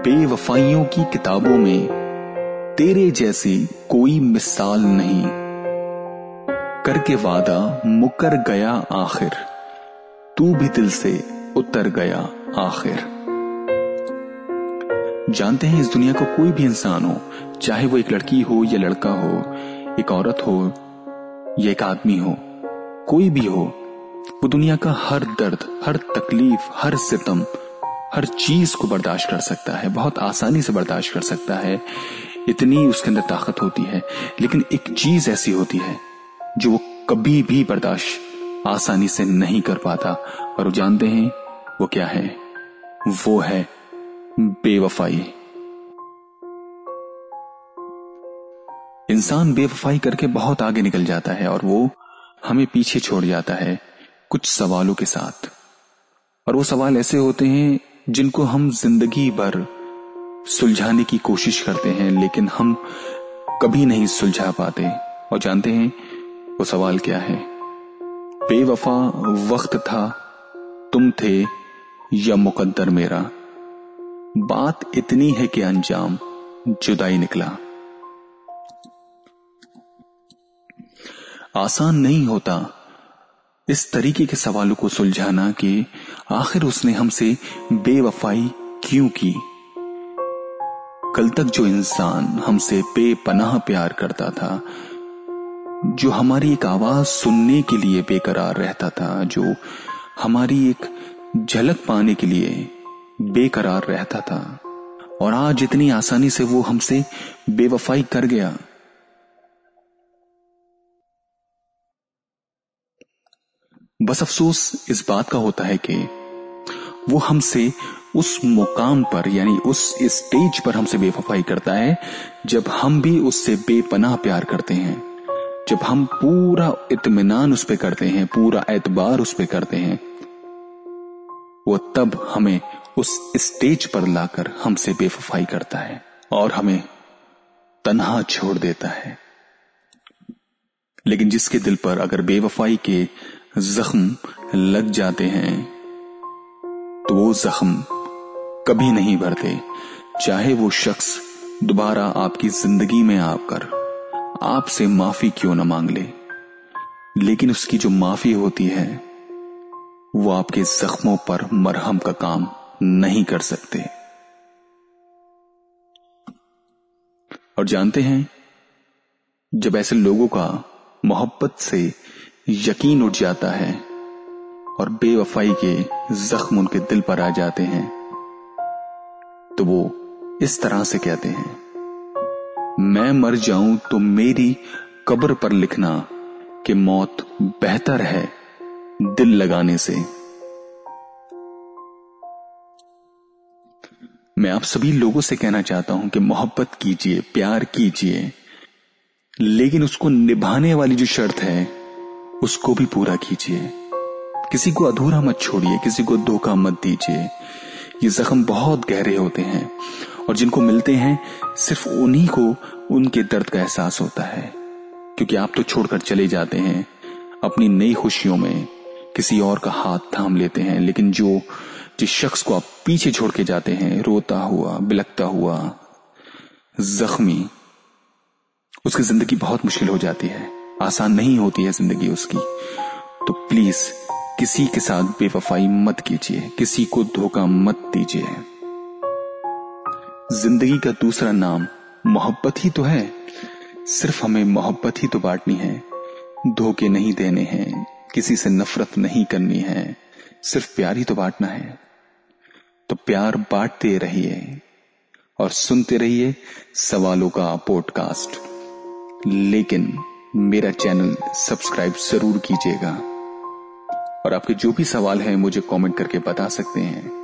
बेवफाइयों की किताबों में तेरे जैसी कोई मिसाल नहीं। करके वादा मुकर गया आखिर, तू भी दिल से उतर गया आखिर। जानते हैं इस दुनिया का कोई भी इंसान हो, चाहे वो एक लड़की हो या लड़का हो, एक औरत हो या एक आदमी हो, कोई भी हो, वो दुनिया का हर दर्द, हर तकलीफ़, हर सितम हर चीज़ को बर्दाश्त कर सकता है, बहुत आसानी से बर्दाश्त कर सकता है। इतनी उसके अंदर ताकत होती है, लेकिन एक चीज़ ऐसी होती है जो वो कभी भी बर्दाश्त आसानी से नहीं कर पाता। और वो जानते हैं वो क्या है? वो है बेवफाई। इंसान बेवफाई करके बहुत आगे निकल जाता है और वो हमें पीछे छोड़ जाता है कुछ सवालों के साथ। और वो सवाल ऐसे होते हैं जिनको हम ज़िंदगी भर सुलझाने की कोशिश करते हैं, लेकिन हम कभी नहीं सुलझा पाते। और जानते हैं, वो सवाल क्या है? बेवफा वक्त था, तुम थे या मुकद्दर मेरा। बात इतनी है कि अंजाम जुदाई निकला। आसान नहीं होता इस तरीके के सवालों को सुलझाना कि आखिर उसने हमसे बेवफाई क्यों की? कल तक जो इंसान हमसे बेपनाह प्यार करता था, जो हमारी एक आवाज़ सुनने के लिए बेकरार रहता था, जो हमारी एक झलक पाने के लिए बेकरार रहता था, और आज इतनी आसानी से वो हमसे बेवफाई कर गया। बस अफसोस इस बात का होता है कि वो हमसे उस मुकाम पर, यानी उस स्टेज पर हमसे बेवफाई करता है, जब हम भी उससे बेपनाह प्यार करते हैं, जब हम पूरा इतमान उस पर करते हैं, पूरा एतबार उस पर करते हैं, वो तब हमें उस स्टेज पर लाकर हमसे बेवफाई करता है और हमें तनहा छोड़ देता है। लेकिन जिसके दिल पर अगर बेवफाई के जख्म लग जाते हैं तो वो जख्म कभी नहीं भरते। चाहे वो शख्स दोबारा आपकी ज़िंदगी में आकर आपसे माफ़ी क्यों ना मांग ले, लेकिन उसकी जो माफ़ी होती है, वो आपके जख्मों पर मरहम का काम नहीं कर सकते। और जानते हैं, जब ऐसे लोगों का मोहब्बत से यकीन उठ जाता है और बेवफाई के जख्म उनके दिल पर आ जाते हैं। तो वो इस तरह से कहते हैं, मैं मर जाऊँ तो मेरी कब्र पर लिखना कि मौत बेहतर है दिल लगाने से। मैं आप सभी लोगों से कहना चाहता हूँ कि मोहब्बत कीजिए, प्यार कीजिए, लेकिन उसको निभाने वाली जो शर्त है उसको भी पूरा कीजिए। किसी को अधूरा मत छोड़िए, किसी को धोखा मत दीजिए। ये जख्म बहुत गहरे होते हैं और जिनको मिलते हैं, सिर्फ़ उन्हीं को उनके दर्द का एहसास होता है। क्योंकि आप तो छोड़कर चले जाते हैं, अपनी नई खुशियों में किसी और का हाथ थाम लेते हैं। लेकिन जो, जिस शख्स को आप पीछे छोड़ के जाते हैं, रोता हुआ बिलकता हुआ, जख्मी, उसकी ज़िंदगी बहुत मुश्किल हो जाती है। आसान नहीं होती है ज़िंदगी उसकी। तो प्लीज़ किसी के साथ बेवफाई मत कीजिए। किसी को धोखा मत दीजिए। ज़िंदगी का दूसरा नाम मोहब्बत ही तो है। सिर्फ़ हमें मोहब्बत ही तो बांटनी है। धोखे नहीं देने हैं। किसी से नफरत नहीं करनी है। सिर्फ़ प्यार ही तो बांटना है। तो प्यार बांटते रहिए और सुनते रहिए सवालों का पॉडकास्ट लेकिन मेरा चैनल सब्सक्राइब ज़रूर कीजिएगा। और आपके जो भी सवाल हैं मुझे कमेंट करके बता सकते हैं।